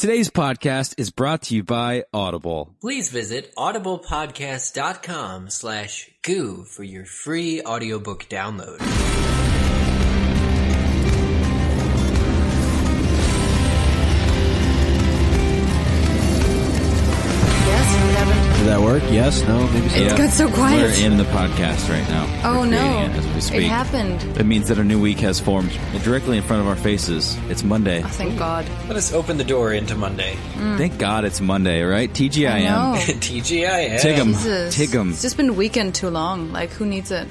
Today's podcast is brought to you by Audible. Please visit audiblepodcast.com slash goo for your free audiobook download. Work? Yes? No? Maybe so? It got so quiet. We're in the podcast right now. Oh We're no! creating it as we speak. It happened. That means that a new week has formed directly in front of our faces. It's Monday. Oh, thank God. Let us open the door into Monday. Mm. Thank God it's Monday, right? TGIM. I know. TGIF. Tig'em. Jesus. Tig'em. It's just been weekend too long. Like, who needs it?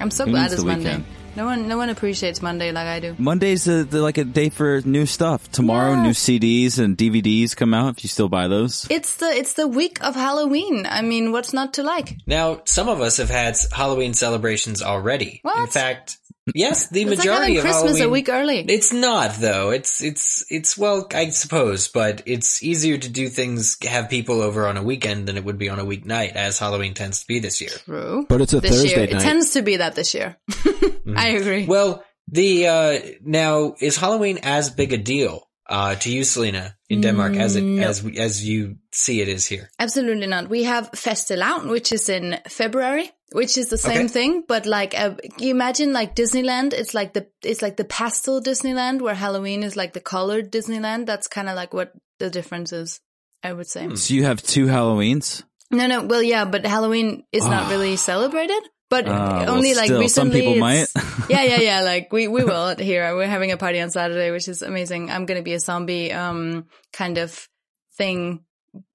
I'm so Who glad needs it's the Monday. weekend? No one, no one appreciates Monday like I do. Monday's a, the, like a day for new stuff. Tomorrow, Yeah. new CDs and DVDs come out if you still buy those. It's the it's the week of Halloween. I mean, what's not to like? Now, some of us have had Halloween celebrations already. What? In fact, yes, the It's like majority having of Christmas Halloween. a week early. It's not though. It's it's it's well, I suppose, but it's easier to do things have people over on a weekend than it would be on a weeknight, as Halloween tends to be this year. True. But it's a this Thursday year, it tends to be that this year. I agree. Well, the uh now is Halloween as big a deal uh to you, Selena, in Denmark as it No. as as you see it is here? Absolutely not. We have Fastelavn, which is in February, which is the same Okay. thing, but like, uh, you imagine like Disneyland. It's like the it's like the pastel Disneyland, where Halloween is like the colored Disneyland. That's kind of like what the difference is. I would say. So you have two Halloweens? No, no. Well, yeah, but Halloween is not really celebrated. But Ah, well, only like still, some recently. people might. yeah, yeah, yeah. Like we we will here. We're having a party on Saturday, which is amazing. I'm gonna be a zombie um kind of thing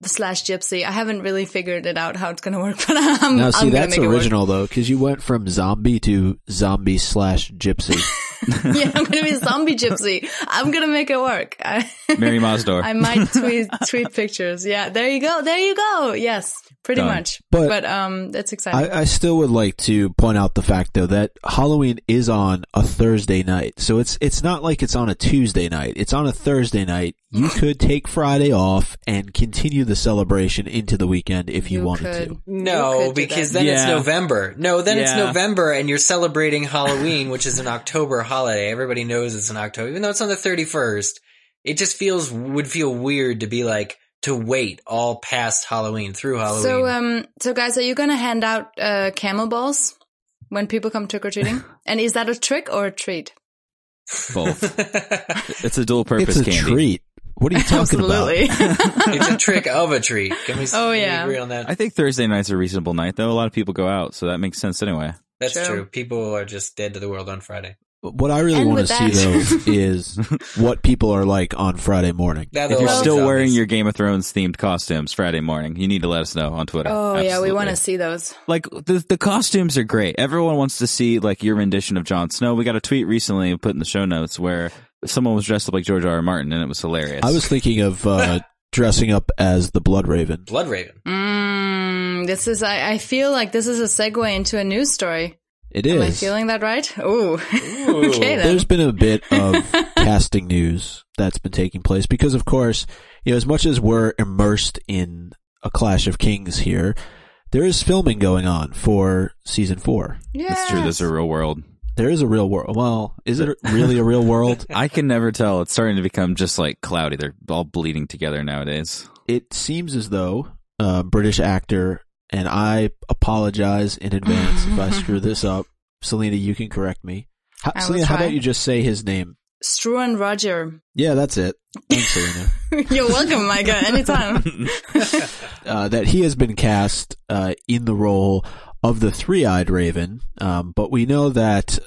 slash gypsy. I haven't really figured it out how it's gonna work, but I'm, Now, see, I'm that's original, though, because you went from zombie to zombie slash gypsy. it work. yeah, I'm gonna be a zombie gypsy. I'm gonna make it work. I, Mary Masdor. I might tweet tweet pictures. Yeah, there you go. There you go. Yes, pretty Done. much. But- But, um, that's exciting. I, I still would like to point out the fact, though, that Halloween is on a Thursday night. So it's it's not like it's on a Tuesday night. It's on a Thursday night. You could take Friday off and continue the celebration into the weekend if you, wanted could. to. No, because that. then it's November. No, then it's November and you're celebrating Halloween, which is an October holiday. Everybody knows it's in October, even though it's on the 31st. It just feels, would feel weird to be like, to wait all past Halloween through Halloween. So, um, so guys, are you gonna hand out uh, camel balls when people come trick or treating? and is that a trick or a treat? Both. It's a dual purpose It's a candy. treat. What are you talking about? Absolutely. it's a trick of a treat. Can we, Oh, can we yeah. agree on that? I think Thursday night's a reasonable night, though. A lot of people go out, so that makes sense anyway. That's True. true. People are just dead to the world on Friday. About? What I really want to see, though, is what people are like on Friday morning. Now If you're still zombies. wearing your Game of Thrones themed costumes Friday morning, you need to let us know on Twitter. oh yeah, we want to see those. like the the costumes are great. Everyone wants to see like your rendition of Jon Snow. We got a tweet recently put in the show notes where someone was dressed up like George R. R. Martin, and it was hilarious. I was thinking of uh, dressing up as the Blood Raven. Blood Raven. Mm, this is. I, I feel like this is a segue into a news story. It Am I feeling that right? Ooh. okay then. There's been a bit of casting news that's been taking place because, of course, you know, as much as we're immersed in a Clash of Kings here, there is filming going on for season four. Yeah. It's true. There's a real world. There is a real world. Well, is it really a real world? I can never tell. It's starting to become just like cloudy. They're all bleeding together nowadays. It seems as though a British actor, and I apologize in advance if I screw this up. Selena, you can correct me. How, Selena, how about you just say his name? Struan Rodger. Yeah, that's it. Thanks, Selena. You're welcome, Micah. Anytime. uh, that he has been cast uh, in the role of the three-eyed raven, um, but we know that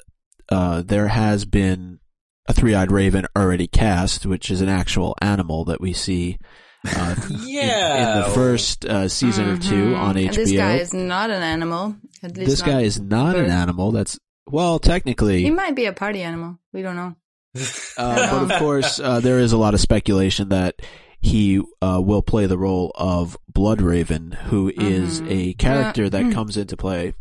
uh, there has been a three-eyed raven already cast, which is an actual animal that we see uh, Yeah. in, the first uh, season or two on HBO. This guy is not an animal. At least This guy is not an animal. That's well, technically, He might be a party animal. We don't know. Uh, but of course, uh, there is a lot of speculation that he uh, will play the role of blood Bloodraven, who is Mhm. a character that Mm. comes into play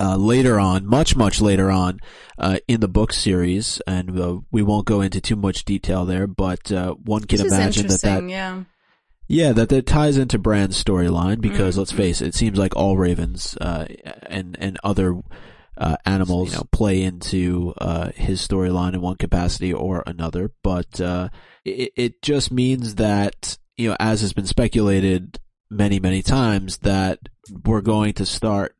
uh, later on, much much later on uh, in the book series, and uh, we won't go into too much detail there. But uh, one can This imagine that that yeah. yeah that that ties into Bran's storyline because Mm. let's face it, it seems like all ravens uh, and and other uh, animals, you know, play into uh, his storyline in one capacity or another. But uh, it, it just means that you know, as has been speculated many, many times, that we're going to start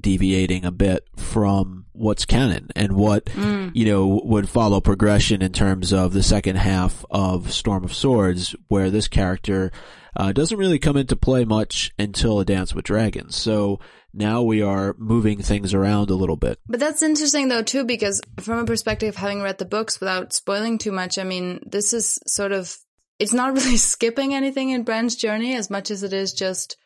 deviating a bit from what's canon and what Mm. you know would follow progression in terms of the second half of Storm of Swords, where this character uh, doesn't really come into play much until A Dance with Dragons. So now we are moving things around a little bit. But that's interesting though too, because from a perspective of having read the books without spoiling too much, I mean, this is sort of it's not really skipping anything in Bran's journey as much as it is just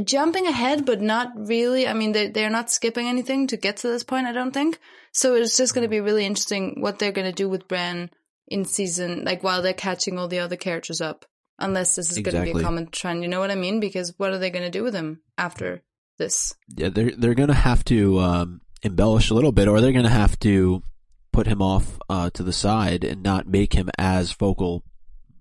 jumping ahead, but not really. I mean, they they're not skipping anything to get to this point. I don't think so. It's just going to be really interesting what they're going to do with Bran in season, like while they're catching all the other characters up. Unless this is going to be a common trend, you know what I mean? Because what are they going to do with him after this? Yeah, they're they're going to have to um, embellish a little bit, or they're going to have to put him off uh, to the side and not make him as focal.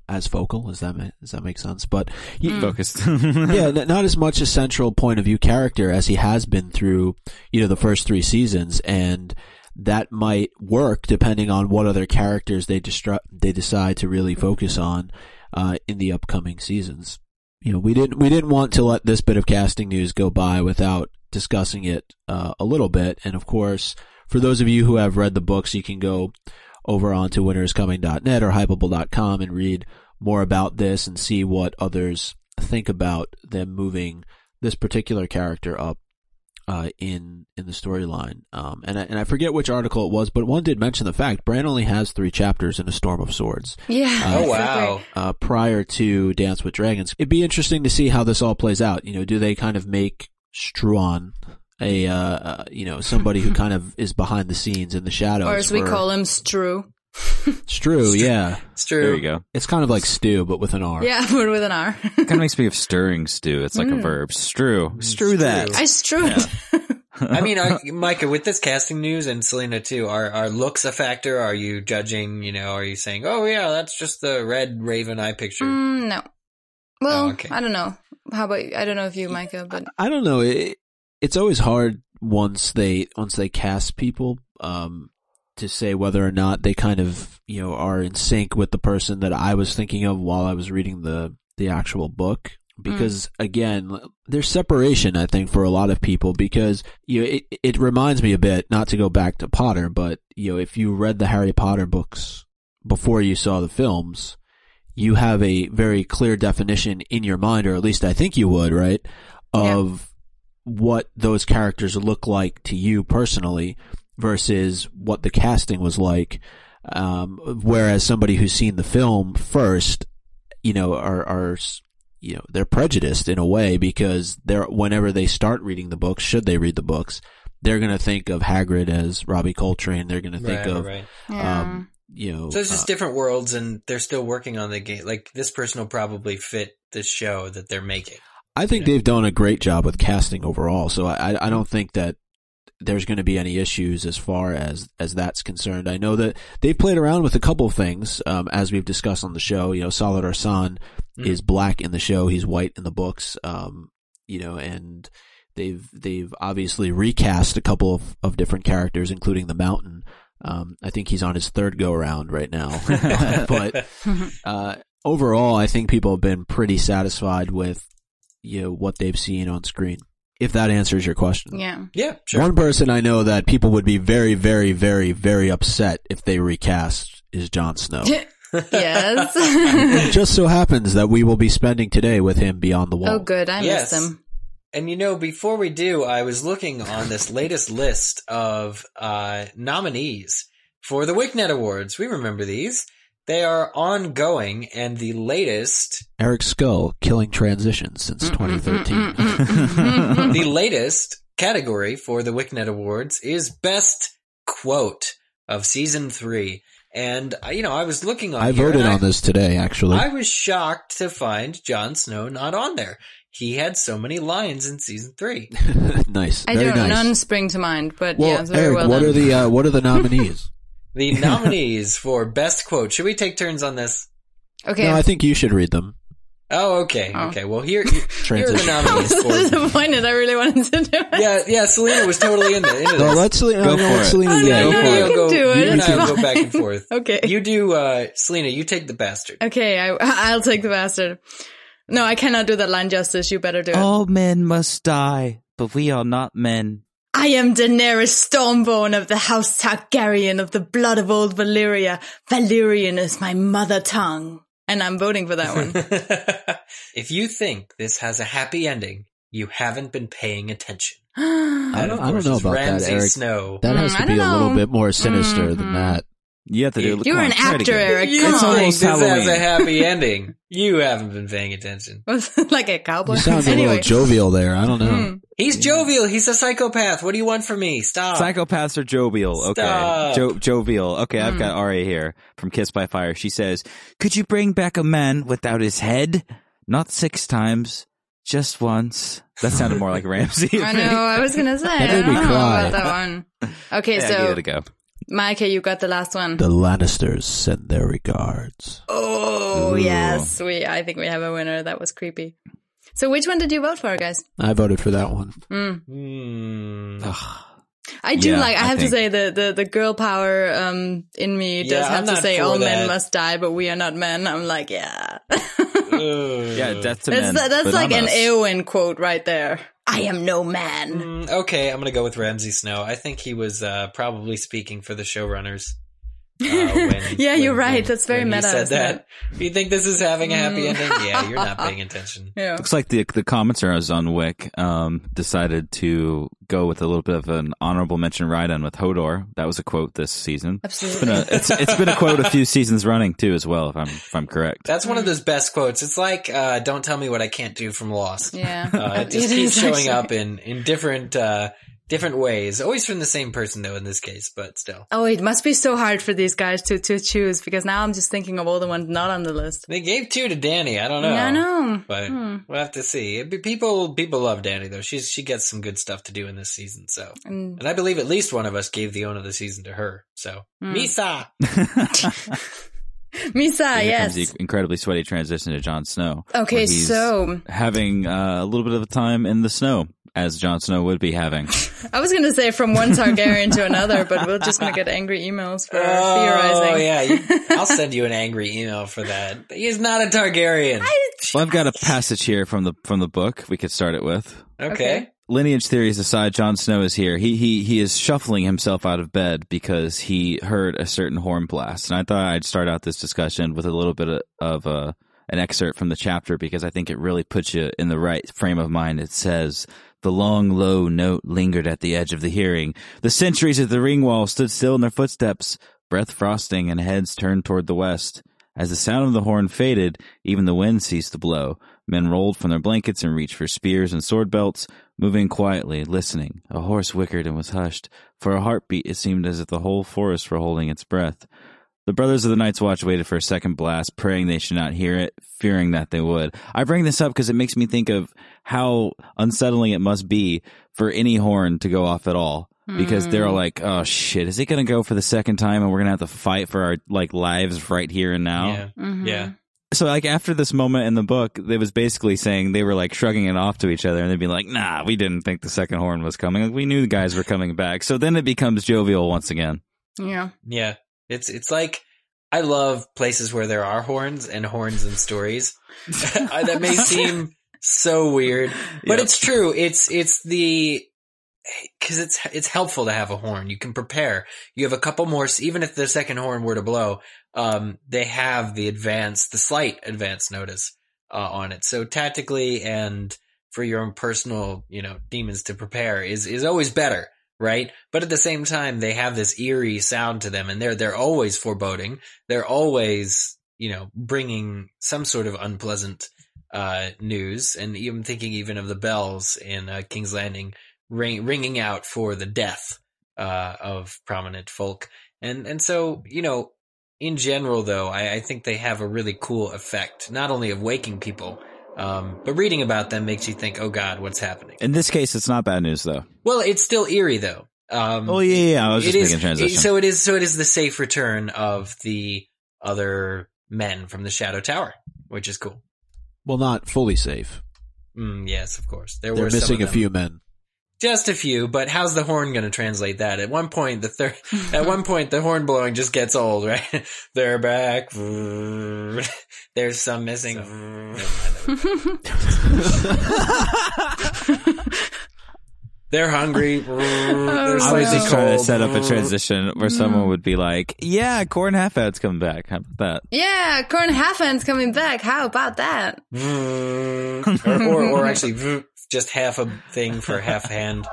As focal, does that ma- does that make sense? But he, Mm. Focused. yeah, not as much a central point of view character as he has been through, you know, the first three seasons, and that might work depending on what other characters they destru- they decide to really focus on uh, in the upcoming seasons. You know, we didn't we didn't want to let this bit of casting news go by without discussing it uh, a little bit, and of course, for those of you who have read the books, you can go over onto winteriscoming.net or hypable.com and read more about this and see what others think about them moving this particular character up uh, in in the storyline. Um, and I, and I forget which article it was, but one did mention the fact Bran only has three chapters in A Storm of Swords Yeah. Oh, Oh wow. uh, prior to Dance with Dragons. It'd be interesting to see how this all plays out. You know, do they kind of make Struan a uh, uh, you know somebody who kind of is behind the scenes in the shadows? Or as we for- call him, Stru. Stru, yeah. It's true. there you go. It's kind of like stew, but with an R. Yeah, but with an R. Kind of makes me of stirring stew. It's like a verb. Strew. Strew that. I strew it. I mean, are, Micah, with this casting news and Selena too, are are looks a factor? Are you judging? You know, are you saying, "Oh yeah, that's just the red raven I pictured"? Mm, no. Well, Oh, okay. I don't know. How about I don't know if you, Micah, but I don't know. It, it's always hard once they once they cast people um, to say whether or not they kind of you know are in sync with the person that I was thinking of while I was reading the the actual book. Mm. Because again, there's separation. I think for a lot of people because you know it it reminds me a bit not to go back to Potter, but you know if you read the Harry Potter books before you saw the films, you have a very clear definition in your mind, or at least I think you would, right? Yeah. Of what those characters look like to you personally versus what the casting was like. Um, whereas somebody who's seen the film first, you know, are, are, you know, they're prejudiced in a way because they're, whenever they start reading the books, should they read the books, they're going to think of Hagrid as Robbie Coltrane. They're going to think right, of, right. yeah. um, you know, So it's just uh, different worlds, and they're still working on the game. Like this person will probably fit the show that they're making. I think they've done a great job with casting overall. So I, I don't think that there's going to be any issues as far as as that's concerned. I know that they've played around with a couple of things, um, as we've discussed on the show. You know, Salladhor Saan Mm. is black in the show; he's white in the books. Um, you know, and they've they've obviously recast a couple of, of different characters, including the Mountain. Um, I think he's on his third go around right now, but uh, overall, I think people have been pretty satisfied with you know what they've seen on screen. If that answers your question, yeah. Yeah, sure. one person I know that people would be very, very, very, very upset if they recast is Jon Snow. yes. it just so happens that we will be spending today with him beyond the wall. oh, good. I Yes. missed him. And you know, before we do, I was looking on this latest list of uh, nominees for the WiCnet Awards. We remember these. They are ongoing, and the latest, Eric Skull killing transitions since 2013. the latest category for the WiCnet Awards is Best Quote of Season Three. And uh, you know, I was looking on. I here, voted and I- on this today, actually. I was shocked to find Jon Snow not on there. He had so many lines in season three. nice, I very don't. nice. None spring to mind, but well, yeah, it's very Eric, well what done. are the uh, what are the nominees? The nominees for best quote. Should we take turns on this? okay. No, I think you should read them. Oh, okay, Oh. okay. Well, here, here are the Transition. I nominees was for. disappointed. I really wanted to do it. Yeah, yeah. Selena was totally into, into No, this. let Selena. Go no, for let it. Selena Oh, do no, it. you Go can for it. do it. You and I will go back and forth. Okay. You do, uh, Selena. You take the bastard. Okay, I, I'll take the bastard. No, I cannot do that line justice. You better do it. All men must die, but we are not men. I am Daenerys Stormborn of the House Targaryen of the blood of old Valyria. Valyrian is my mother tongue. And I'm voting for that one. if you think this has a happy ending, you haven't been paying attention. I That, don't- I don't know is about that, Eric. Snow. That has Mm, to be a little bit more sinister than Mhm. that. You have to do. You're You're an actor. Eric. You It's almost this has a happy ending. You haven't been paying attention. like a cowboy. You sound a little jovial there. I don't know. Mm. He's jovial. He's a psychopath. What do you want from me? Stop. Psychopaths are jovial. Okay. Jo- jovial. Okay, I've Hmm. got Arya here from Kiss by Fire. She says, Could you bring back a man without his head? Not six times, just once. That sounded more like Ramsay. I know. I was gonna say. I made don't me know about that one. Okay, Yeah, give so it a go. Micah, you got the last one. The Lannisters send their regards. Oh Ooh. yes, we. I think we have a winner. That was creepy. So which one did you vote for, guys? I voted for that one. Mm. Ugh. I do Yeah, like. I I have think- to say the the the girl power um in me does Yeah, have I'm to say all that. men must die, but we are not men. I'm like, yeah. Yeah, death to that's men. that's like an us. Eowyn quote right there. I am no man. Mm, okay, I'm gonna go with Ramsay Snow. I think he was uh, probably speaking for the showrunners. Uh, when- yeah, you're right. when- that's very meta. he. Said isn't that. it? If you think this is having a happy Mm. ending, yeah, you're not paying attention. Yeah. Looks like the the commenters on WiC um, decided to go with a little bit of an honorable mention right on with Hodor. That was a quote this season. It's Absolutely. been a it's, it's been a quote a few seasons running too as well. If I'm if I'm correct. That's one of those best quotes. It's like, uh, "Don't tell me what I can't do" from Lost. yeah. Uh, it just It keeps showing actually. up in in different uh, different ways. Always from the same person though in this case, but still. Oh, it must be so hard for these guys to to choose because now I'm just thinking of all the ones not on the list. They gave two to Dany. I don't know. I know. But Hmm. we'll have to see. People people love Dany though. She's she gets some good stuff to do in this season. So, And and I believe at least one of us gave the own of the season to her. So, Hmm. Mhysa. Mhysa, Here yes. comes the incredibly sweaty transition to Jon Snow. Okay, he's so having uh, a little bit of a time in the snow, as Jon Snow would be having. I was gonna say from one Targaryen to another, but we're just gonna get angry emails for Oh theorizing. Oh yeah, you, I'll send you an angry email for that. He's not a Targaryen. Well, I've got a passage here from the from the book. We could start it with. okay. Okay. Lineage theories aside, Jon Snow is here. He he he is shuffling himself out of bed because he heard a certain horn blast. And I thought I'd start out this discussion with a little bit of, of uh, an excerpt from the chapter because I think it really puts you in the right frame of mind. It says. The long, low note lingered at the edge of the hearing. The sentries at the ring wall stood still in their footsteps, breath frosting and heads turned toward the west. As the sound of the horn faded, even the wind ceased to blow. Men rolled from their blankets and reached for spears and sword belts, moving quietly, listening. A horse whickered and was hushed. For a heartbeat, it seemed as if the whole forest were holding its breath. The brothers of the Night's Watch waited for a second blast, praying they should not hear it, fearing that they would. I bring this up because it makes me think of how unsettling it must be for any horn to go off at all. Because they're like, oh shit, is it gonna go for the second time and we're gonna have to fight for our like lives right here and now? Yeah. Mhm. Yeah. So like after this moment in the book, it was basically saying they were like shrugging it off to each other and they'd be like, nah, we didn't think the second horn was coming. Like, we knew the guys were coming back. So then it becomes jovial once again. Yeah. Yeah. It's it's like I love places where there are horns and horns and stories. that may seem so weird, but Yep. it's true. It's it's the because it's it's helpful to have a horn. You can prepare. You have a couple more. Even if the second horn were to blow, um, they have the advance, the slight advance notice uh, on it. So tactically and for your own personal, you know, demons to prepare is is always better, right? But at the same time, they have this eerie sound to them, and they're they're always foreboding. They're always, you know, bringing some sort of unpleasant uh, news, and even thinking even of the bells in uh, King's Landing ring, ringing out for the death uh, of prominent folk, and and so you know, in general, though, I, I think they have a really cool effect, not only of waking people, um, but reading about them makes you think, oh God, what's happening? In this case, it's not bad news though. Well, it's still eerie though. Um, Oh yeah, yeah. I was just making is- transition. So it is. So it is the safe return of the other men from the Shadow Tower, which is cool. Well, not fully safe. Mm, yes, of course. There They're were missing a of them. few men. Just a few, but how's the horn going to translate that? At one point, the third, at one point, the horn blowing just gets old, right? They're back. There's some missing. They're hungry. Oh, They're I I was just trying to set up a transition where someone would be like, "Yeah, Corn Half Out's coming back." How about that? yeah, Qhorin Halfhand's coming back. How about that? or, or, or actually, just half a thing for half hand.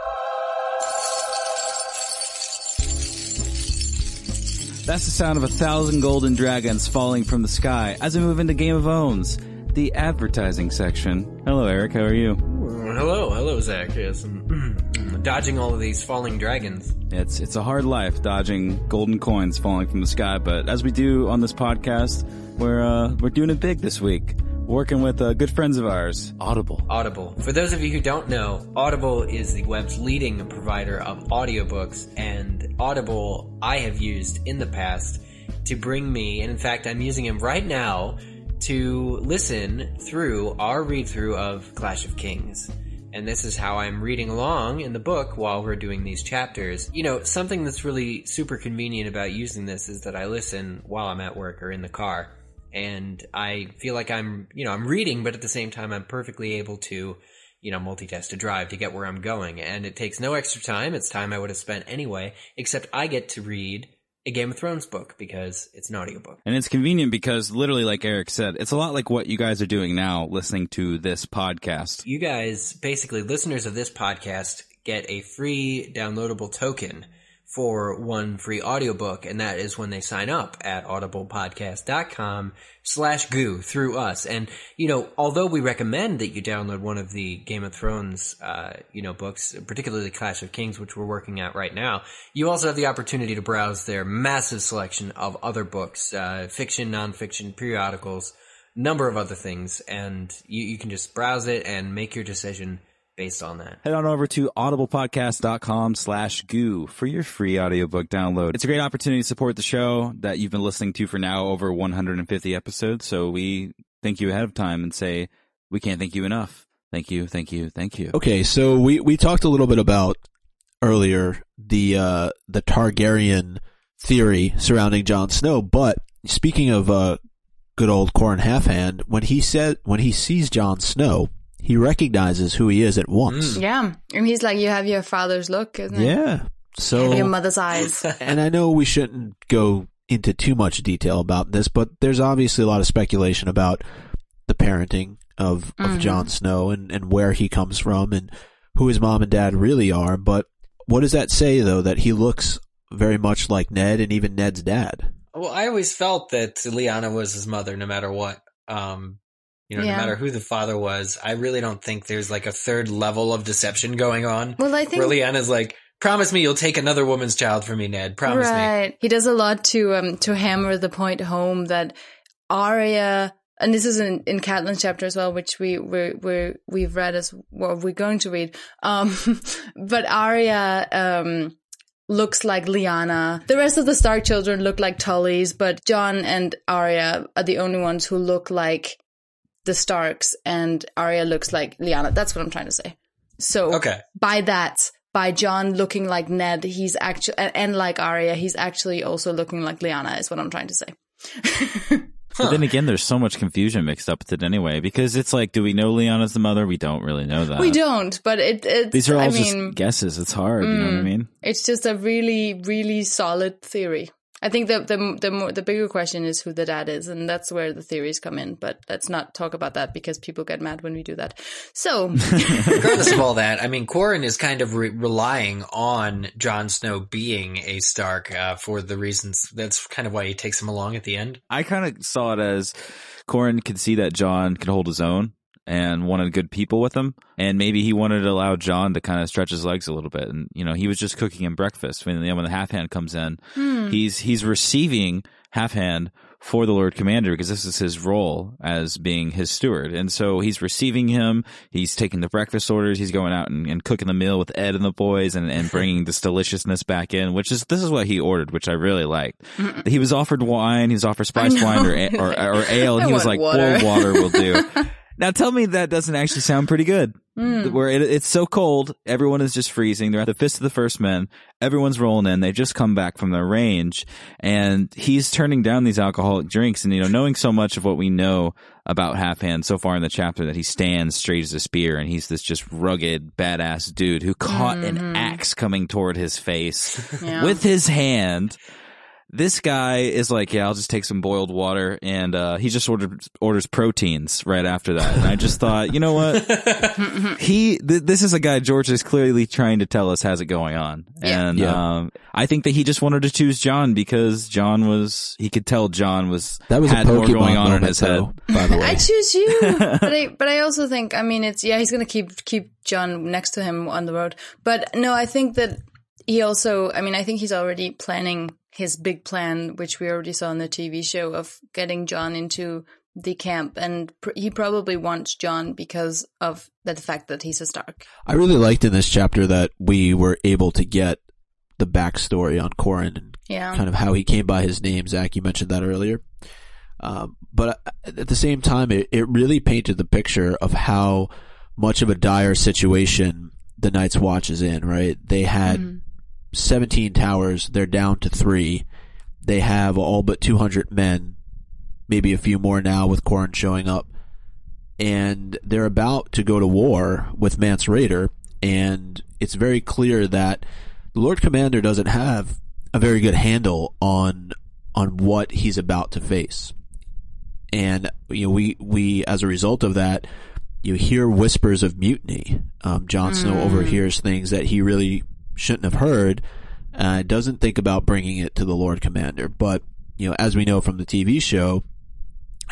That's the sound of a thousand golden dragons falling from the sky as we move into Game of Owns, the advertising section. Hello, Eric. How are you? Hello, hello, Zach. Yes, I'm dodging all of these falling dragons. It's it's a hard life dodging golden coins falling from the sky, but as we do on this podcast, we're uh, we're doing it big this week. Working with uh, good friends of ours, Audible. Audible. For those of you who don't know, Audible is the web's leading provider of audiobooks, and Audible I have used in the past to bring me, and in fact, I'm using him right now to listen through our read through of Clash of Kings. And this is how I'm reading along in the book while we're doing these chapters. You know, something that's really super convenient about using this is that I listen while I'm at work or in the car and I feel like I'm, you know, I'm reading, but at the same time, I'm perfectly able to, you know, multitask to drive to get where I'm going. And it takes no extra time. It's time I would have spent anyway, except I get to read a Game of Thrones book because it's an audiobook. And it's convenient because literally, like Eric said, it's a lot like what you guys are doing now, listening to this podcast. You guys, basically, listeners of this podcast, get a free downloadable token for one free audiobook, and that is when they sign up at audiblepodcast.com slash goo through us. And, you know, although we recommend that you download one of the Game of Thrones, uh, you know, books, particularly the Clash of Kings, which we're working at right now, you also have the opportunity to browse their massive selection of other books, uh, fiction, nonfiction, periodicals, number of other things, and you, you can just browse it and make your decision based on that. Head on over to audiblepodcast.com slash goo for your free audiobook download. It's a great opportunity to support the show that you've been listening to for now over 150 episodes. So we thank you ahead of time and say we can't thank you enough. Thank you, thank you, thank you. Okay, so we, we talked a little bit about earlier the uh, the Targaryen theory surrounding Jon Snow, but speaking of uh, good old Qhorin Halfhand, when he said when he sees Jon Snow, he recognizes who he is at once. Yeah, and he's like, "You have your father's look, isn't it? Yeah. So Have your mother's eyes." and I know we shouldn't go into too much detail about this, but there's obviously a lot of speculation about the parenting of, of Mhm. Jon Snow and, and where he comes from and who his mom and dad really are. But what does that say, though, that he looks very much like Ned and even Ned's dad? Well, I always felt that Lyanna was his mother, no matter what. Um, you know, Yeah. no matter who the father was. I really don't think there's like a third level of deception going on. Well, I think where Lyanna's like, "Promise me you'll take another woman's child for me, Ned. Promise me." right. He does a lot to um to hammer the point home that Arya, and this is in in Catelyn's chapter as well, which we we we we've read as well. We're going to read. Um, but Arya um looks like Lyanna. The rest of the Stark children look like Tullys, but Jon and Arya are the only ones who look like the Starks, and Arya looks like Lyanna. That's what I'm trying to say. So Okay. by that, by Jon looking like Ned, he's actually and, and like Arya, he's actually also looking like Lyanna. Is what I'm trying to say. But then again, there's so much confusion mixed up with it anyway, because it's like, do we know Lyanna's the mother? We don't really know that. we don't, but it. It's, These are all I just mean, guesses. It's hard. You know what I Mm. mean? it's just a really, really solid theory. I think the the the more the bigger question is who the dad is, and that's where the theories come in. But let's not talk about that because people get mad when we do that. So Regardless of all that, I mean, Qhorin is kind of re- relying on Jon Snow being a Stark uh, for the reasons. That's kind of why he takes him along at the end. I kind of saw it as Qhorin could see that Jon could hold his own and wanted good people with him. And maybe he wanted to allow Jon to kind of stretch his legs a little bit. And, you know, he was just cooking him breakfast. When, when the half hand comes in, hmm. he's, he's receiving half hand for the Lord Commander because this is his role as being his steward. And so he's receiving him. He's taking the breakfast orders. He's going out and, and cooking the meal with Ed and the boys and, and bringing this deliciousness back in, which is, this is what he ordered, which I really liked. He was offered wine. He was offered spiced wine or, or, or ale. And he was like, water. boiled water will do. Now tell me that doesn't actually sound pretty good. Mm. Where it, it's so cold, everyone is just freezing. They're at the fist of the first men. Everyone's rolling in. They've just come back from their range, and he's turning down these alcoholic drinks. And you know, knowing so much of what we know about Half Hand so far in the chapter, that he stands straight as a spear, and he's this just rugged, badass dude who caught an axe coming toward his face Yeah. with his hand. This guy is like, yeah, I'll just take some boiled water, and uh, he just ordered orders proteins right after that. And I just thought, you know what? he th- this is a guy George is clearly trying to tell us has it going on, Yeah. and Yeah. Um, I think that he just wanted to choose Jon because Jon was he could tell Jon was That was had a more going on in moment, his though, head. by the way. I choose you, but I but I also think I mean it's yeah he's gonna keep keep Jon next to him on the road, but no I think that he also I mean I think he's already planning his big plan which we already saw in the TV show of getting Jon into the camp and pr- he probably wants Jon because of the fact that he's a Stark. I really liked in this chapter that we were able to get the backstory on Qhorin and Yeah, kind of how he came by his name. Zach, you mentioned that earlier. Um, but at the same time, it, it really painted the picture of how much of a dire situation the Night's Watch is in, right? They had Mhm. 17 towers. They're down to three. They have all but 200 men, maybe a few more now with Qhorin showing up. And they're about to go to war with Mance Rayder. And it's very clear that the Lord Commander doesn't have a very good handle on, on what he's about to face. And, you know, we, we, as a result of that, you hear whispers of mutiny. Um, Jon Snow overhears things that he really shouldn't have heard. Uh, doesn't think about bringing it to the Lord Commander. But, you know, as we know from the TV show,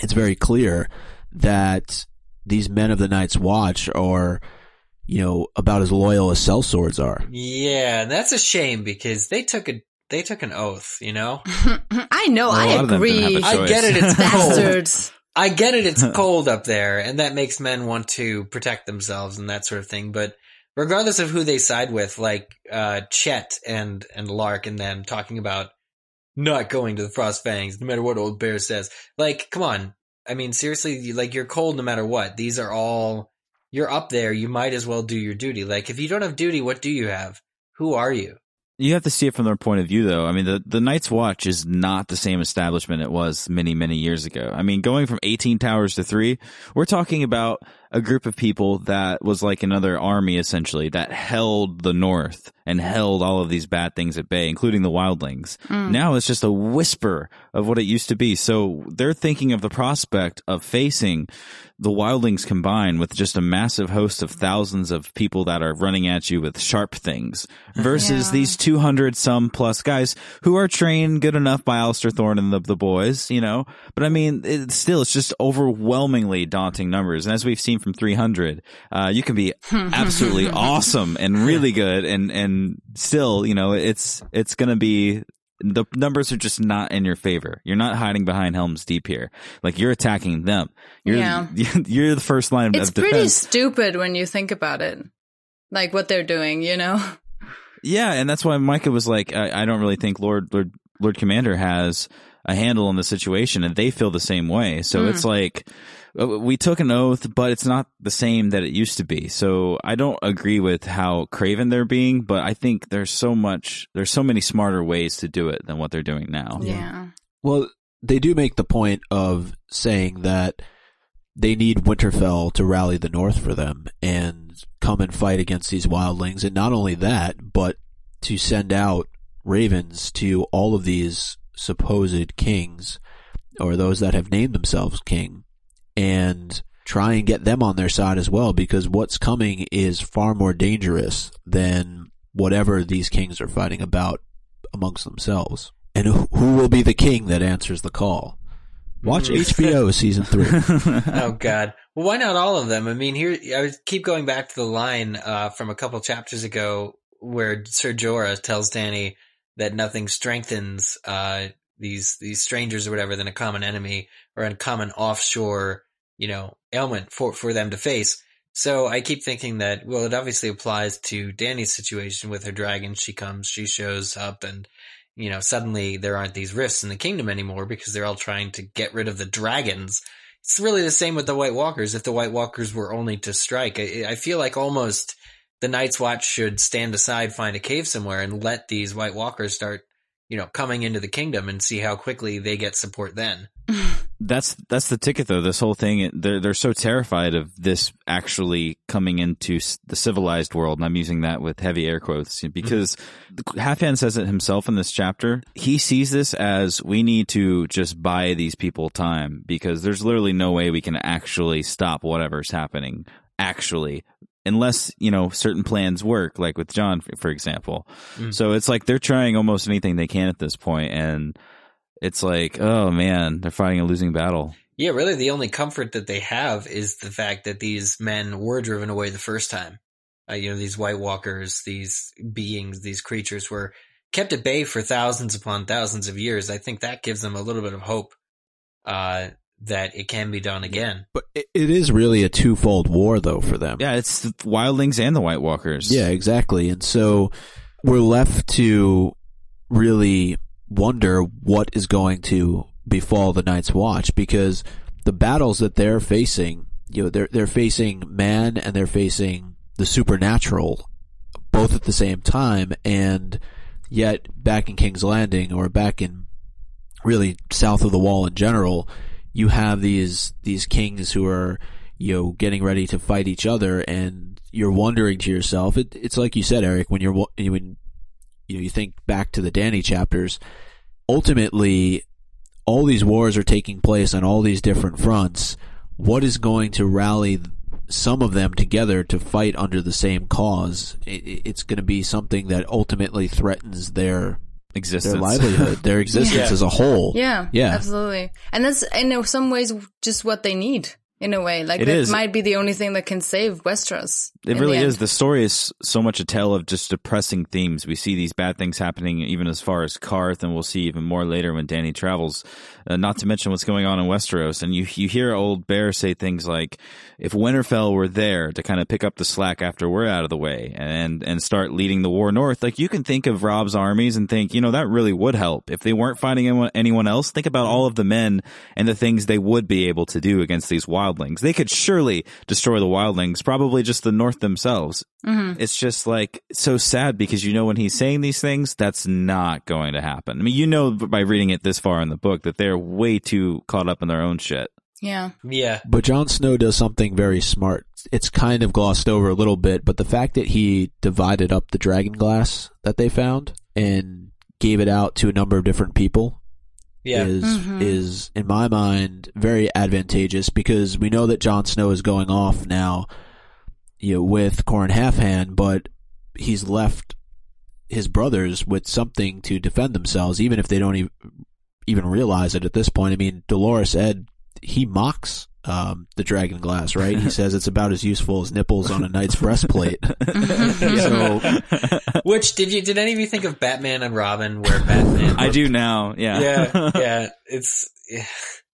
it's very clear that these men of the Night's Watch are, you know, about as loyal as sellswords are. Yeah, and that's a shame because they took a they took an oath, you know? I know Well, a I lot of them didn't have agree. I get it, it's cold. Bastards. I get it, it's cold up there, and that makes men want to protect themselves and that sort of thing, but regardless of who they side with, like uh Chet and and Lark and them talking about not going to the Frost Fangs, no matter what old bear says. Like, come on. I mean, seriously, like you're cold no matter what. These are all you're up there, you might as well do your duty. Like if you don't have duty, what do you have? Who are you? You have to see it from their point of view, though. I mean, the, the Night's Watch is not the same establishment it was many, many years ago. I mean, going from 18 towers to three, we're talking about a group of people that was like another army, essentially, that held the North and held all of these bad things at bay, including the wildlings. Mm. Now it's just a whisper of what it used to be. So they're thinking of the prospect of facing the wildlings combined with just a massive host of thousands of people that are running at you with sharp things versus Yeah. these 200 some plus guys who are trained good enough by Alliser Thorne and the, the boys, you know, but I mean, it's still, it's just overwhelmingly daunting numbers. And as we've seen from 300, uh, you can be absolutely awesome and really good and, and still, you know, it's, it's going to be the numbers are just not in your favor. You're not hiding behind Helm's Deep here. Like you're attacking them. You're Yeah. you're the first line It's of defense. It's pretty stupid when you think about it. Like what they're doing, you know? Yeah, and that's why Micah was like, I, I don't really think Lord Lord Lord Commander has a handle on the situation, and they feel the same way. So it's like uh, Uh, we took an oath, but it's not the same that it used to be. So I don't agree with how craven they're being, but I think there's so much, there's so many smarter ways to do it than what they're doing now. Yeah. Well, they do make the point of saying that they need Winterfell to rally the North for them and come and fight against these wildlings. And not only that, but to send out ravens to all of these supposed kings or those that have named themselves king and try and get them on their side as well because what's coming is far more dangerous than whatever these kings are fighting about amongst themselves. And who will be the king that answers the call? Watch HBO season three. oh God. Well, why not all of them? I mean, here I keep going back to the line uh, from a couple chapters ago where Sir Jorah tells Dany that nothing strengthens uh, these these strangers or whatever than a common enemy or a common offshore, you know, ailment for for them to face. So I keep thinking that well, it obviously applies to Dany's situation with her dragon. She comes, she shows up, and you know, suddenly there aren't these rifts in the kingdom anymore because they're all trying to get rid of the dragons it's really the same with the White Walkers. If the White Walkers were only to strike, I, I feel like almost the Night's Watch should stand aside, find a cave somewhere, and let these White Walkers start, you know, coming into the kingdom and see how quickly they get support then. That's that's the ticket though. This whole thing, they're they're so terrified of this actually coming into the civilized world, and I'm using that with heavy air quotes mm-hmm. because Halfhand says it himself in this chapter. He sees this as we need to just buy these people time because there's literally no way we can actually stop whatever's happening. Actually, unless you know certain plans work, like with Jon, for, example. Mm. So it's like they're trying almost anything they can at this point, and it's like, oh man, they're fighting a losing battle. Yeah, really, the only comfort that they have is the fact that these men were driven away the first time. Uh, you know, these White Walkers, these beings, these creatures were kept at bay for thousands upon thousands of years. I think that gives them a little bit of hope uh, that it can be done again. But it, it is really a twofold war, though, for them. Yeah, it's the wildlings and the White Walkers. Yeah, exactly. And so we're left to really wonder what is going to befall the Night's Watch because the battles that they're facing, you know, they're they're facing man and they're facing the supernatural both at the same time and yet back in King's Landing or back in really south of the wall in general, you have these these kings who are you know getting ready to fight each other and you're wondering to yourself it, it's like you said Eric when you're when you know you think back to the Dany chapters ultimately all these wars are taking place on all these different fronts. What is going to rally some of them together to fight under the same cause? It, it's going to be something that ultimately threatens their existence. their livelihood their existence Yeah. as a whole Yeah, Yeah. absolutely. And that's in some ways just what they need in a way. Like It that is. might be the only thing that can save Westeros. It really the is. The story is so much a tale of just depressing themes. We see these bad things happening even as far as Qarth, and we'll see even more later when Dany travels. Uh, not to mention what's going on in Westeros. And you you hear old Bear say things like, "If Winterfell were there to kind of pick up the slack after we're out of the way and and start leading the war north, like you can think of Robb's armies and think, you know, that really would help. If they weren't fighting anyone, anyone else, think about all of the men and the things they would be able to do against these wildlings. They could surely destroy the wildlings, probably just the north themselves. Mm-hmm. It's just like so sad because you know when he's saying these things, that's not going to happen. I mean, you know by reading it this far in the book that they're way too caught up in their own shit. Yeah. Yeah. But Jon Snow does something very smart. It's kind of glossed over a little bit, but the fact that he divided up the dragon glass that they found and gave it out to a number of different people Yeah. is Mhm. is in my mind very advantageous because we know that Jon Snow is going off now, you know, with Qhorin Halfhand, but he's left his brothers with something to defend themselves, even if they don't even even realize it at this point. I mean, Dolorous Edd he mocks um, the dragon glass, right? He says it's about as useful as nipples on a knight's breastplate. so Which did you did any of you think of Batman and Robin where Batman I do now. Yeah. Yeah, yeah. It's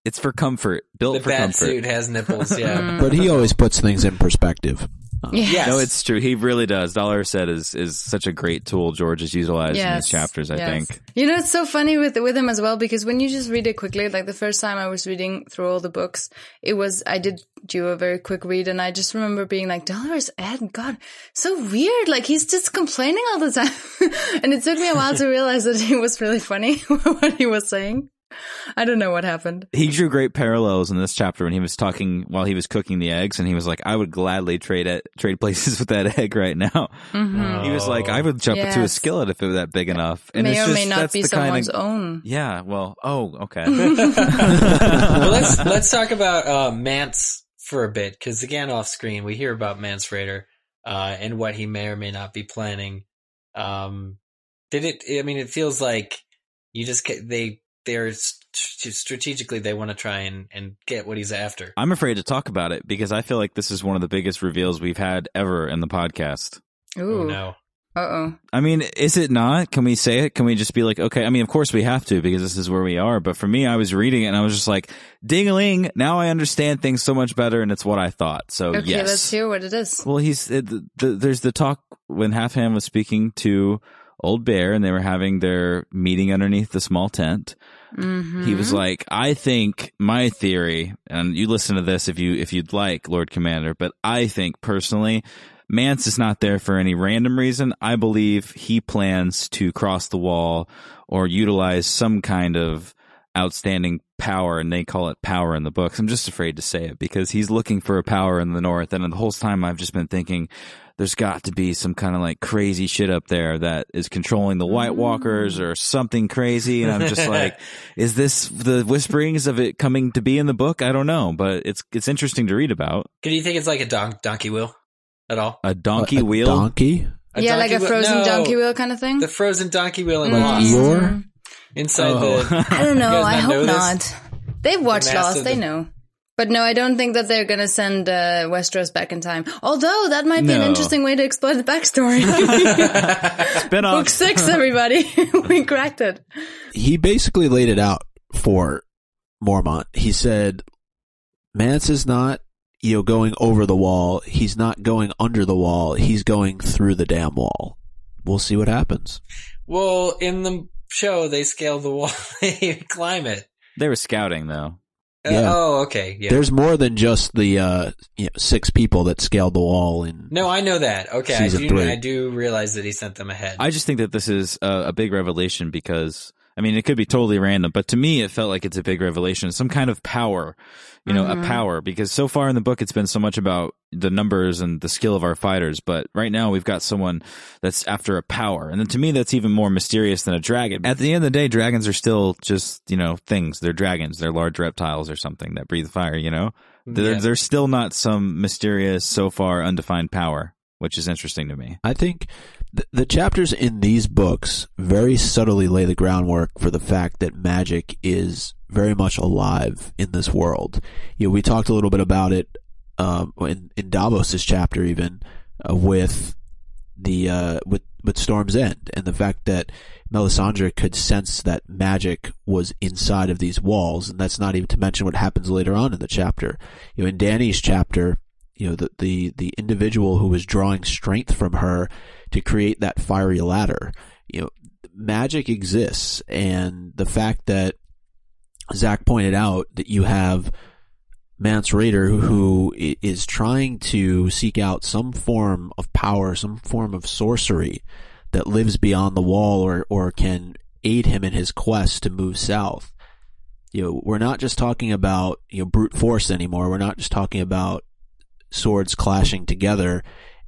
it's for comfort. Built the for bat comfort. suit has nipples, yeah. but he always puts things in perspective. Yeah. Yes. No, it's true. He really does. Dolorous Edd is is such a great tool George has utilized in these chapters. I yes. think. You know, it's so funny with with him as well because when you just read it quickly, like the first time I was reading through all the books, it was I did do a very quick read, and I just remember being like, "Dolorous Edd, God, so weird. Like he's just complaining all the time." and it took me a while to realize that he was really funny what he was saying. I don't know what happened. He drew great parallels in this chapter when he was talking while he was cooking the eggs, and he was like, "I would gladly trade it, trade places with that egg right now." Mm-hmm. He was like, "I would jump into a skillet if it was that big enough." And May it's or just, may not that's be the kind someone's of, own. Yeah. Well. Oh. Okay. well, let's let's talk about uh, Mance for a bit because again, off screen, we hear about Mance Rayder uh, and what he may or may not be planning. Um, did it? I mean, it feels like you just ca- they they're st- strategically they want to try and and get what he's after. I'm afraid to talk about it because I feel like this is one of the biggest reveals we've had ever in the podcast. Oh no! Uh oh. I mean, is it not? Can we say it? Can we just be like, okay? I mean, of course we have to because this is where we are. But for me, I was reading it and I was just like, ding-a-ling. Now I understand things so much better, and it's what I thought. So Okay, yes. let's hear what it is. Well, he's it, the, the, there's the talk when Half Hand was speaking to Old Bear, and they were having their meeting underneath the small tent. Mhm. He was like, I think my theory, and you listen to this if you if you'd like, Lord Commander, but I think personally, Mance is not there for any random reason. I believe he plans to cross the wall or utilize some kind of outstanding power, and they call it power in the books. I'm just afraid to say it because he's looking for a power in the north, and the whole time I've just been thinking there's got to be some kind of like crazy shit up there that is controlling the White Walkers or something crazy. And I'm just like, is this the whisperings of it coming to be in the book? I don't know, but it's it's interesting to read about. Do you think it's like a don- donkey wheel at all? A donkey A wheel. Donkey? A yeah, like donkey a wheel- frozen no, donkey wheel kind of thing. The frozen donkey wheel in Mm. Lost. Eeyore? Inside Oh. the. I don't know. I hope know not. They've watched massive- Lost. They know. But no, I don't think that they're gonna send uh, Westeros back in time. Although that might be an interesting way to explore the backstory. Spin off. Book six, everybody, we cracked it. he basically laid it out for Mormont. He said, Mance is not, you know, going over the wall. He's not going under the wall. He's going through the damn wall. We'll see what happens. Well, in the show, they scale the wall. they climb it. They were scouting though. Uh, Yeah. oh, okay. Yeah. There's more than just the uh, you know, six people that scaled the wall in no, I know that. Okay, I Season do. three. I do realize that he sent them ahead. I just think that this is a, a big revelation because I mean it could be totally random, but to me it felt like it's a big revelation, some kind of power, you know, Mhm. a power. Because so far in the book it's been so much about the numbers and the skill of our fighters, but right now we've got someone that's after a power, and then to me that's even more mysterious than a dragon. At the end of the day, dragons are still just you know things. They're dragons. They're large reptiles or something that breathe fire. You know, they're, Yeah. they're still not some mysterious, so far undefined power, which is interesting to me. I think th- the chapters in these books very subtly lay the groundwork for the fact that magic is very much alive in this world. You know, we talked a little bit about it um, in, in Davos's chapter, even uh, with the uh, with with Storm's End, and the fact that Melisandre could sense that magic was inside of these walls, and that's not even to mention what happens later on in the chapter. You know, in Dany's chapter, you know, the, the, the individual who was drawing strength from her to create that fiery ladder. You know, magic exists and the fact that Zach pointed out that you have Mance Rayder who, who trying to seek out some form of power, some form of sorcery that lives beyond the wall or, or can aid him in his quest to move south. You know, we're not just talking about, you know, brute force anymore. We're not just talking about swords clashing together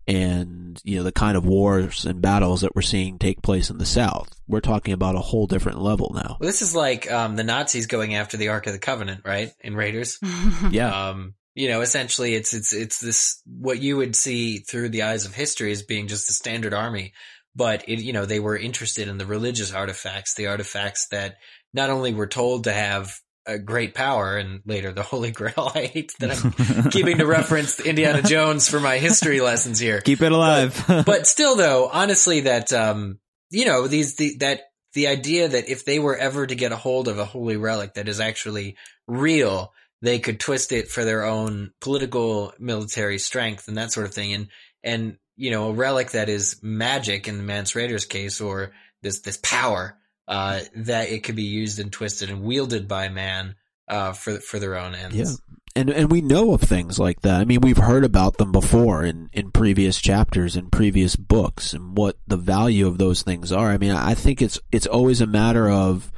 and you know the kind of wars and battles that we're seeing take place in the south we're talking about a whole different level now well, this is like um, the Nazis going after the Ark of the Covenant, right? In Raiders. Yeah. Um, you know, essentially, it's it's it's this what you would see through the eyes of history as being just a standard army, but it you know they were interested in the religious artifacts, the artifacts that not only were told to have a great power, and later the Holy Grail. I hate that I'm keeping to reference Indiana Jones for my history lessons here, Keep it alive. but still, though, honestly, that um, you know, these the that the idea that if they were ever to get a hold of a holy relic that is actually real, they could twist it for their own political, military strength and that sort of thing, and and you know, a relic that is magic in the Mance Rayder's case, or this this power uh, that it could be used and twisted and wielded by man uh, for for their own ends. Yeah. and and we know of things like that i mean we've heard about them before in in previous chapters in previous books and what the value of those things are i mean i think it's it's always a matter of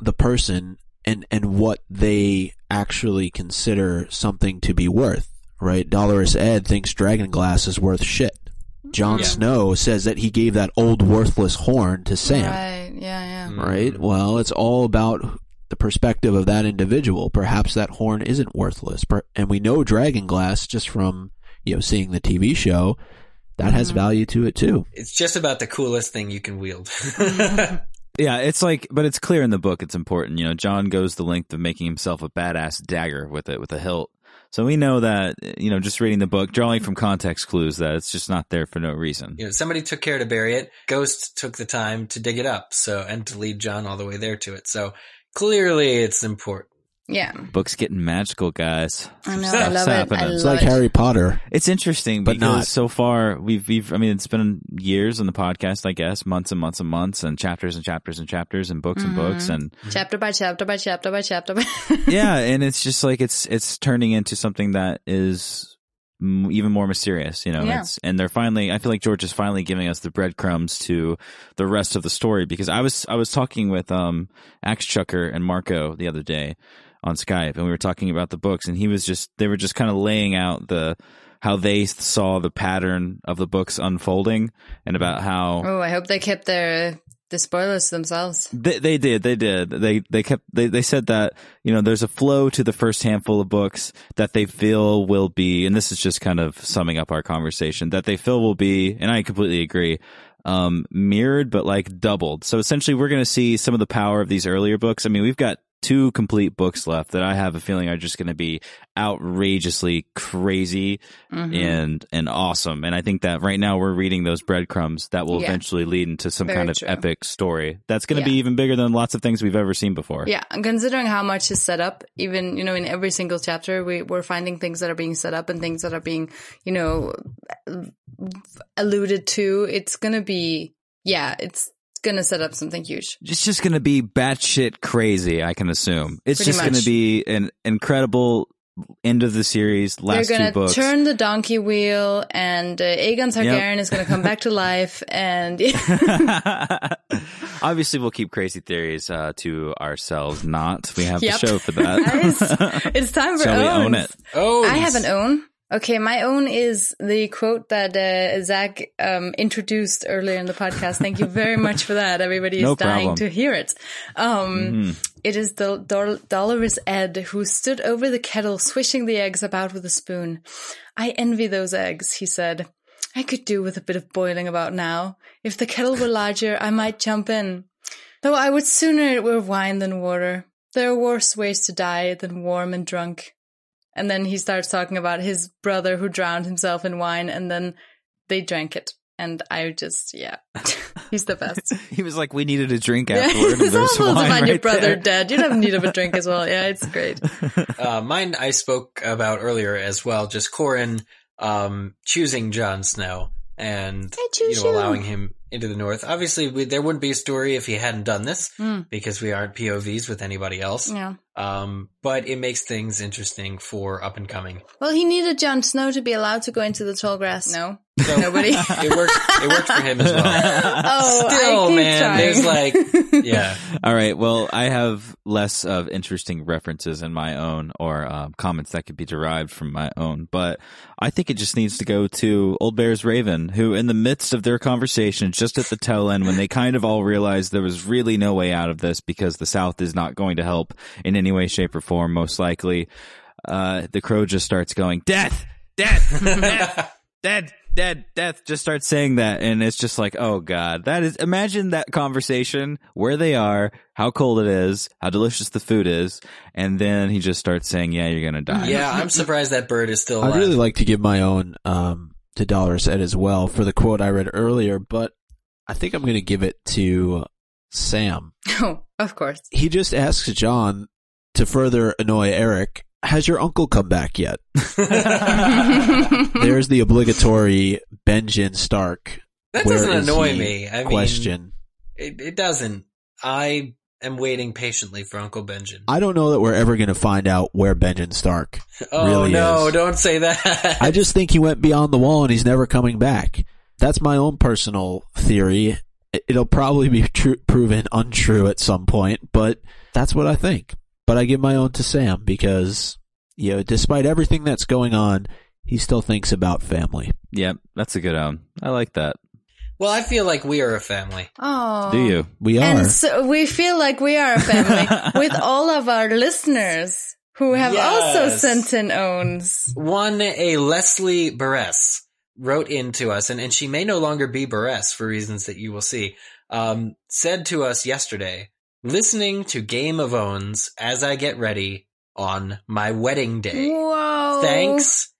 the person and and what they actually consider something to be worth right Dolorous Edd thinks dragon glass is worth shit Jon Yeah. Snow says that he gave that old worthless horn to Sam Right. Yeah. Yeah. Mm. right? Well, it's all about the perspective of that individual. Perhaps that horn isn't worthless, and we know Dragon Glass just from you know seeing the TV show that has Mhm. value to it too. It's just about the coolest thing you can wield. Yeah, it's like, but it's clear in the book. It's important. You know, Jon goes the length of making himself a badass dagger with it, with a hilt. So we know that, you know, just reading the book, drawing from context clues that it's just not there for no reason. you know, somebody took care to bury it. Ghost took the time to dig it up. So, and to lead Jon all the way there to it. So clearly it's important. Yeah. Books getting magical, guys. I know. I Stuff's love it. I happening. love It's like it. Harry Potter. It's interesting But because not. so far we've we've I mean it's been years on the podcast, I guess, months and months and months and chapters and chapters and chapters and books and books and chapter by chapter by chapter by chapter by yeah, and it's just like it's it's turning into something that is m- even more mysterious, you know. Yeah. It's, and they're finally, I feel like George is finally giving us the breadcrumbs to the rest of the story because I was I was talking with um Axe Chucker and Marco the other day on Skype, and we were talking about the books, and he was just they were just kind of laying out the how they saw the pattern of the books unfolding and about how Oh, I hope they kept their the spoilers themselves. they, they did. They did. They they kept. They they said that you know there's a flow to the first handful of books that they feel will be, and this is just kind of summing up our conversation that they feel will be, and I completely agree, um, mirrored but like doubled. So essentially, we're going to see some of the power of these earlier books. I mean, we've got two complete books left that I have a feeling are just going to be outrageously crazy Mm-hmm. and and awesome. And I think that right now we're reading those breadcrumbs that will Yeah. eventually lead into some Very kind of true. epic story that's going to Yeah. be even bigger than lots of things we've ever seen before. Yeah, and considering how much is set up, even you know, in every single chapter, we we're finding things that are being set up and things that are being, you know, alluded to. It's gonna be, yeah, it's gonna set up something huge. It's just going to be batshit crazy, I can assume. It's Pretty just going to be an incredible end of the series, last They're gonna books. turn the donkey wheel, and uh, Aegon Targaryen is gonna come back to life, and Obviously, we'll keep crazy theories uh, to ourselves. Not we have Yep. the show for that. Guys, it's time for Shall we own it? Oh, I have an own. Okay, my own is the quote that uh, Zach um, introduced earlier in the podcast. Thank you very much for that. Everybody is No dying to hear it. Um, Mhm. It is the Dol- Dolorous Edd who stood over the kettle, swishing the eggs about with a spoon. I envy those eggs, he said. I could do with a bit of boiling about now. If the kettle were larger, I might jump in. Though I would sooner it were wine than water. There are worse ways to die than warm and drunk. And then he starts talking about his brother who drowned himself in wine and then they drank it. And I just, yeah, he's the best. He was like, "We needed a drink Yeah, afterward." and it's there's awful to wine find your brother there. dead. You'd have need of a drink as well. Yeah, it's great. uh, mine I spoke about earlier as well. Just Qhorin um, choosing Jon Snow and you know allowing him into the north. Obviously, we, there wouldn't be a story if he hadn't done this Mm. because we aren't POVs with anybody else. Yeah. Um, but it makes things interesting for up and coming. Well, he needed Jon Snow to be allowed to go into the tall grass. No, So nobody. it worked. It worked for him as well. oh, I Still, keep man, trying. there's like, yeah. All right. Well, I have less of interesting references in my own or um, comments that could be derived from my own, but I think it just needs to go to Old Bear's Raven, who, in the midst of their conversation, just at the tail end, when they kind of all realized there was really no way out of this because the South is not going to help in any way, shape, or form, most likely, uh, the crow just starts going, Death! Death! Death! Dead! Dead! Death! Just starts saying that, and it's just like, oh god, that is, imagine that conversation, where they are, how cold it is, how delicious the food is, and then he just starts saying, yeah, you're gonna die. Yeah, I'm surprised that bird is still alive. I'd really like to give my own um, to Dolorous Edd as well for the quote I read earlier, but I think I'm going to give it to Sam. oh, of course. He just asks Jon to further annoy Eric. Has your uncle come back yet? There's the obligatory Benjen Stark that doesn't annoy me. I mean, question. It, it doesn't. I am waiting patiently for Uncle Benjamin. I don't know that we're ever going to find out where Benjen Stark oh really no! is. Don't say that. I just think he went beyond the wall and he's never coming back. That's my own personal theory. It- It'll probably be proven untrue at some point, but that's what I think. But I give my own to Sam because, you know, despite everything that's going on, he still thinks about family. Yep, that's a good own. I like that. well, I feel like we are a family. Oh, Do you? We are. And so we feel like we are a family with all of our listeners who have also sent in owns. One, a Leslie Barres wrote in to us, and, and she may no longer be Barres for reasons that you will see. Um, said to us yesterday, listening to Game of Owns as I get ready on my wedding day. Whoa! Thanks,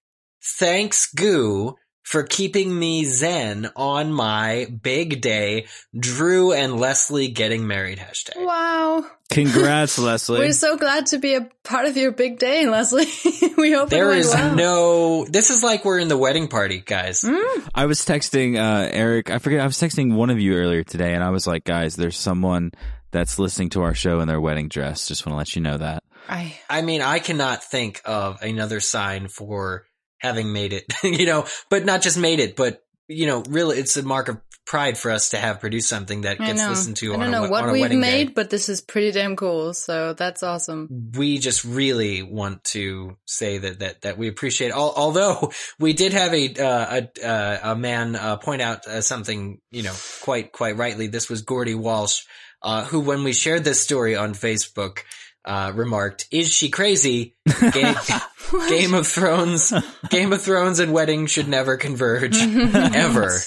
thanks, Goo, for keeping me zen on my big day. Drew and Leslie getting married hashtag. Wow. Congrats, Leslie. We're so glad to be a part of your big day, Leslie. we hope it There went well. no, this is like we're in the wedding party, guys. Mm. I was texting uh, Eric. I forget. I was texting one of you earlier today, and I was like, "Guys, there's someone that's listening to our show in their wedding dress. Just want to let you know that." I, I mean, I cannot think of another sign for having made it, you know, but not just made it, but you know, really, it's a mark of pride for us to have produced something that gets listened to I on don't a, know we- what we've wedding made, day. but this is pretty damn cool. So that's awesome. We just really want to say that that that we appreciate. Al- although we did have a uh, a uh, a man uh, point out uh, something, you know, quite quite rightly. This was Gordy Walsh, uh, who, when we shared this story on Facebook, uh, remarked, "Is she crazy? Game, Game of Thrones, Game of Thrones, and wedding should never converge ever."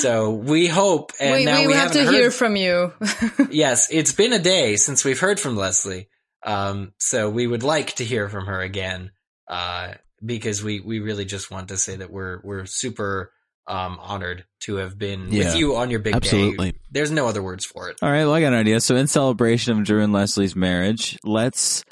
So we hope, and we now we, we, have to haven't hear from you. yes, it's been a day since we've heard from Leslie. Um, so we would like to hear from her again. Uh, because we, we really just want to say that we're, we're super, um, honored to have been Yeah, with you on your big day. absolutely. There's no other words for it. All right, well, I got an idea. So, in celebration of Drew and Leslie's marriage, let's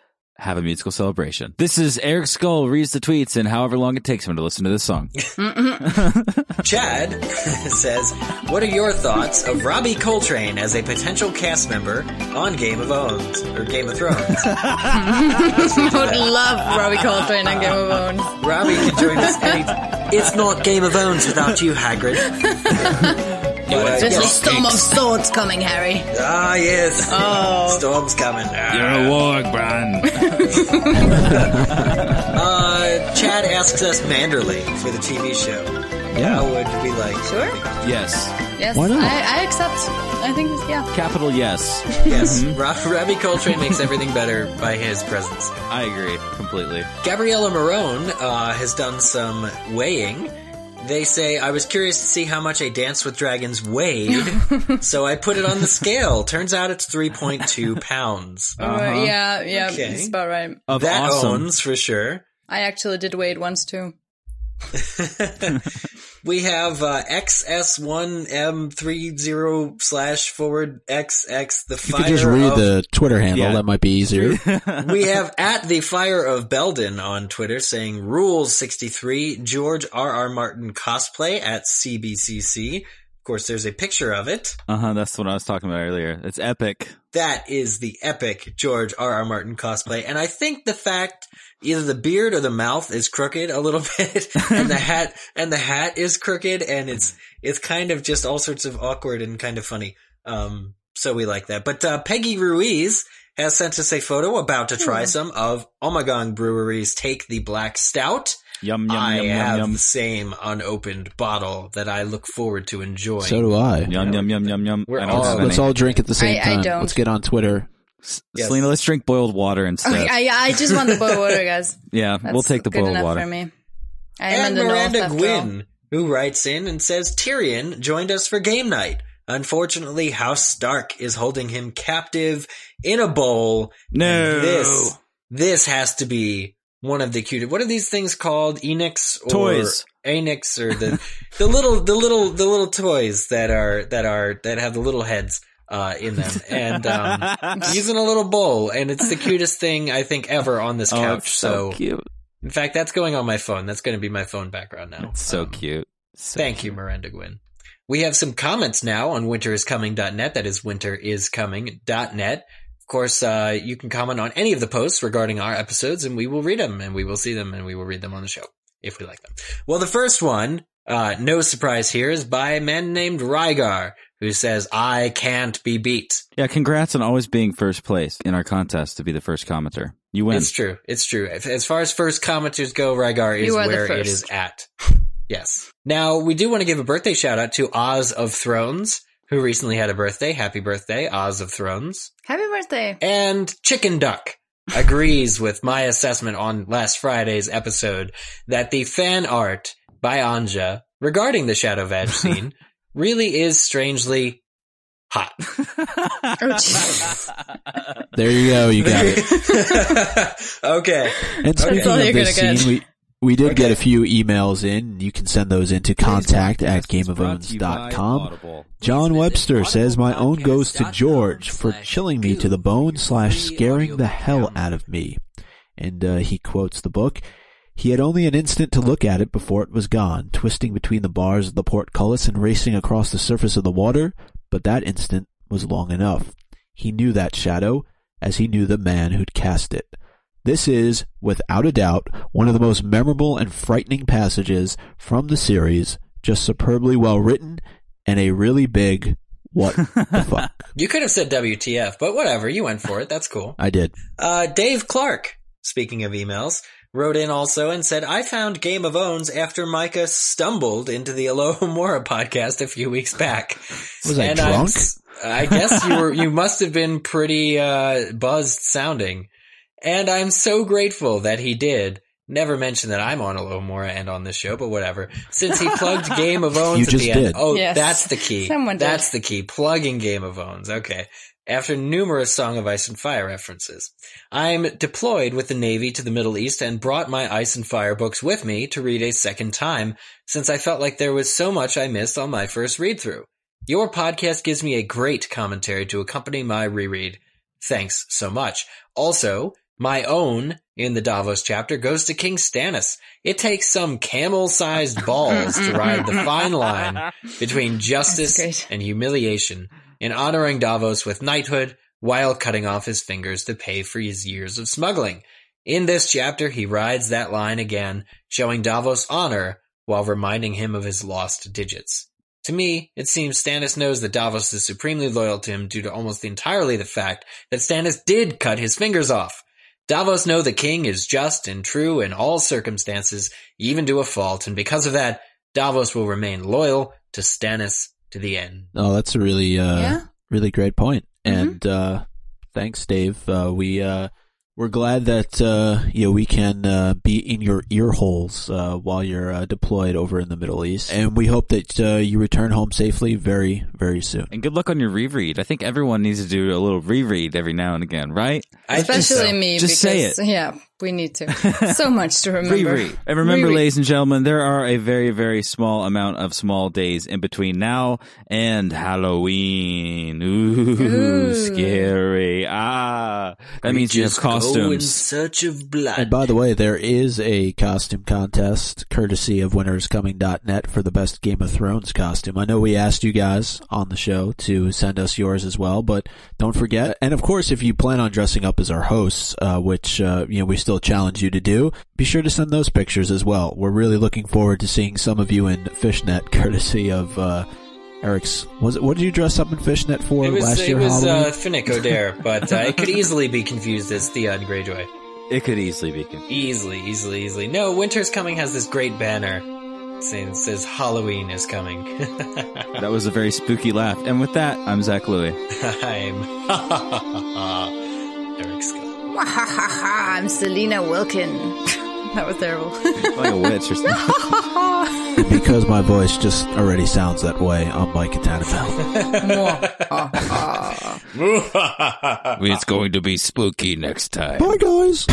have a musical celebration. This is Eric Skull reads the tweets and however long it takes him to listen to this song. Chad says, what are your thoughts of Robbie Coltrane as a potential cast member on Game of Thrones or Game of Thrones? I would love Robbie Coltrane on Game of Thrones. Robbie can join us any. It's not Game of Thrones without you, Hagrid. But, There's a storm of swords coming, Harry. Ah, yes. Oh. Storm's coming. Ah. You're a warg, Bran. Uh, Chad asks us Manderley for the TV show. How would we like? Sure. yes. Yes. Why not? I, I accept. I think, yeah. Capital yes. Yes, Ro- Robbie Coltrane makes everything better by his presence. I agree completely. Gabriella Marone uh, has done some weighing. They say, I was curious to see how much a Dance with Dragons weighed, so I put it on the scale. Turns out it's 3.2 pounds. Uh-huh. Uh, yeah, yeah. Okay. It's about right. Of that awesome. owns for sure. I actually did wait once too. we have uh, XS1M30 slash forward XX, the You fire could just read of the Twitter handle. Yeah. That might be easier. we have at the fire of Belden on Twitter saying rules 63 George R. R. Martin cosplay at CBCC. Of course, there's a picture of it. Uh huh. That's what I was talking about earlier. It's epic. That is the epic George R. R. Martin cosplay. And I think the fact either the beard or the mouth is crooked a little bit and the hat, and the hat is crooked and it's, it's kind of just all sorts of awkward and kind of funny. Um, so we like that. But, uh, Peggy Ruiz has sent us a photo about to try some of Ommegang Brewery's Take the Black Stout. Yum yum I yum have yum yum. the same unopened bottle that I look forward to enjoying. so do I. Yum yum yum yum yum. We're all- don't Let's all drink at the same I- I time. don't. Let's get on Twitter. Yes. Selena, let's drink boiled water instead. Okay, I, I just want the boiled water, guys. yeah, That's we'll take the good boiled enough water. for me. I am and in the north Miranda after. Gwynn, who writes in and says Tyrion joined us for game night. Unfortunately, House Stark is holding him captive in a bowl. No. This, this has to be one of the cutest. What are these things called? Enix or Toys. Anix or the the little the little the little toys that are that are that have the little heads uh, in them, and um, he's in a little bowl, and it's the cutest thing I think ever on this Oh, couch. it's so, so cute. in fact, that's going on my phone. That's going to be my phone background now. It's so Um, cute. So Thank you, Miranda Gwynn. We have some comments now on winteriscoming.net. That is winteriscoming.net. Of course, uh, you can comment on any of the posts regarding our episodes and we will read them and we will see them and we will read them on the show if we like them. Well, the first one, uh, no surprise here is by a man named Rygar who says, I can't be beat. Yeah, congrats on always being first place in our contest to be the first commenter. You win. It's true. It's true. As far as first commenters go, Rygar is You are the where it is at. Yes. Now, we do want to give a birthday shout out to Oz of Thrones, who recently had a birthday. Happy birthday, Oz of Thrones. Happy birthday. And Chicken Duck agrees with my assessment on last Friday's episode that the fan art by Anja regarding the Shadow Vag scene really is strangely hot. Oh, There you go. You got it. okay. And speaking all of this scene, we We did get a few emails in. You can send those into contact at gameofowns.com. Audible. John Webster says my own goes to George for chilling me to the bone slash scaring the hell out of me. And uh, he quotes the book. He had only an instant to look at it before it was gone, twisting between the bars of the portcullis and racing across the surface of the water, but that instant was long enough. He knew that shadow, as he knew the man who'd cast it. This is, without a doubt, one of the most memorable and frightening passages from the series, just superbly well written, and a really big what the fuck. You could have said WTF, but whatever. You went for it. That's cool. I did. Uh, Dave Clark, speaking of emails, wrote in also and said, I found Game of Owns after Micah stumbled into the Alohomora podcast a few weeks back. Was I And drunk? I guess you were, you must have been pretty, uh, buzzed sounding. And I'm so grateful that he did. Never mention that I'm on a Alohomora and on this show, but whatever. Since he plugged Game of Owns You at just the end. did. Oh, Yes. that's the key. Someone did. That's the key. Plugging Game of Owns. Okay. After numerous Song of Ice and Fire references. I'm deployed with the Navy to the Middle East and brought my Ice and Fire books with me to read a second time since I felt like there was so much I missed on my first read through. Your podcast gives me a great commentary to accompany my reread. Thanks so much. Also, my own in the Davos chapter goes to King Stannis. It takes some camel-sized balls to ride the fine line between justice and humiliation in honoring Davos with knighthood while cutting off his fingers to pay for his years of smuggling. In this chapter, he rides that line again, showing Davos honor while reminding him of his lost digits. To me, it seems Stannis knows that Davos is supremely loyal to him due to almost entirely the fact that Stannis did cut his fingers off. Davos know the king is just and true in all circumstances, even to a fault, and because of that, Davos will remain loyal to Stannis to the end. Oh, that's a really, uh, Yeah. really great point. Mhm. And, uh, thanks, Dave. Uh, we, uh, we're glad that, uh, you know, we can, uh, be in your ear holes, uh, while you're, uh, deployed over in the Middle East. And we hope that, uh, you return home safely very, very soon. And good luck on your reread. I think everyone needs to do a little reread every now and again, right? Especially so. me. Just because, say Yeah, we need to. So much to remember. Reread. And remember, Reread. ladies and gentlemen, there are a very, very small amount of small days in between now and Halloween. Ooh, Ooh. scary. Ah, that means you have Just Go in costumes. search of blood. And by the way, there is a costume contest courtesy of winteriscoming.net for the best Game of Thrones costume. I know we asked you guys on the show to send us yours as well, but don't forget. And of course, if you plan on dressing up as our hosts, uh, which, uh, you know, we still challenge you to do, be sure to send those pictures as well. We're really looking forward to seeing some of you in fishnet courtesy of, uh, Eric's, was it, what did you dress up in fishnet for it was, last it year, was Halloween? uh, Finnick Odair, but uh, it could easily be confused as Theon Greyjoy. It could easily be confused. Easily, easily, easily. No, Winter's Coming has this great banner saying says Halloween is coming. That was a very spooky laugh. And with that, I'm Zach Louie. I'm Eric Scott. I'm Selena Wilkin. that was terrible. Like a witch or something. because my voice just already sounds that way, I'm Mike Catanabel. it's going to be spooky next time. Bye, guys.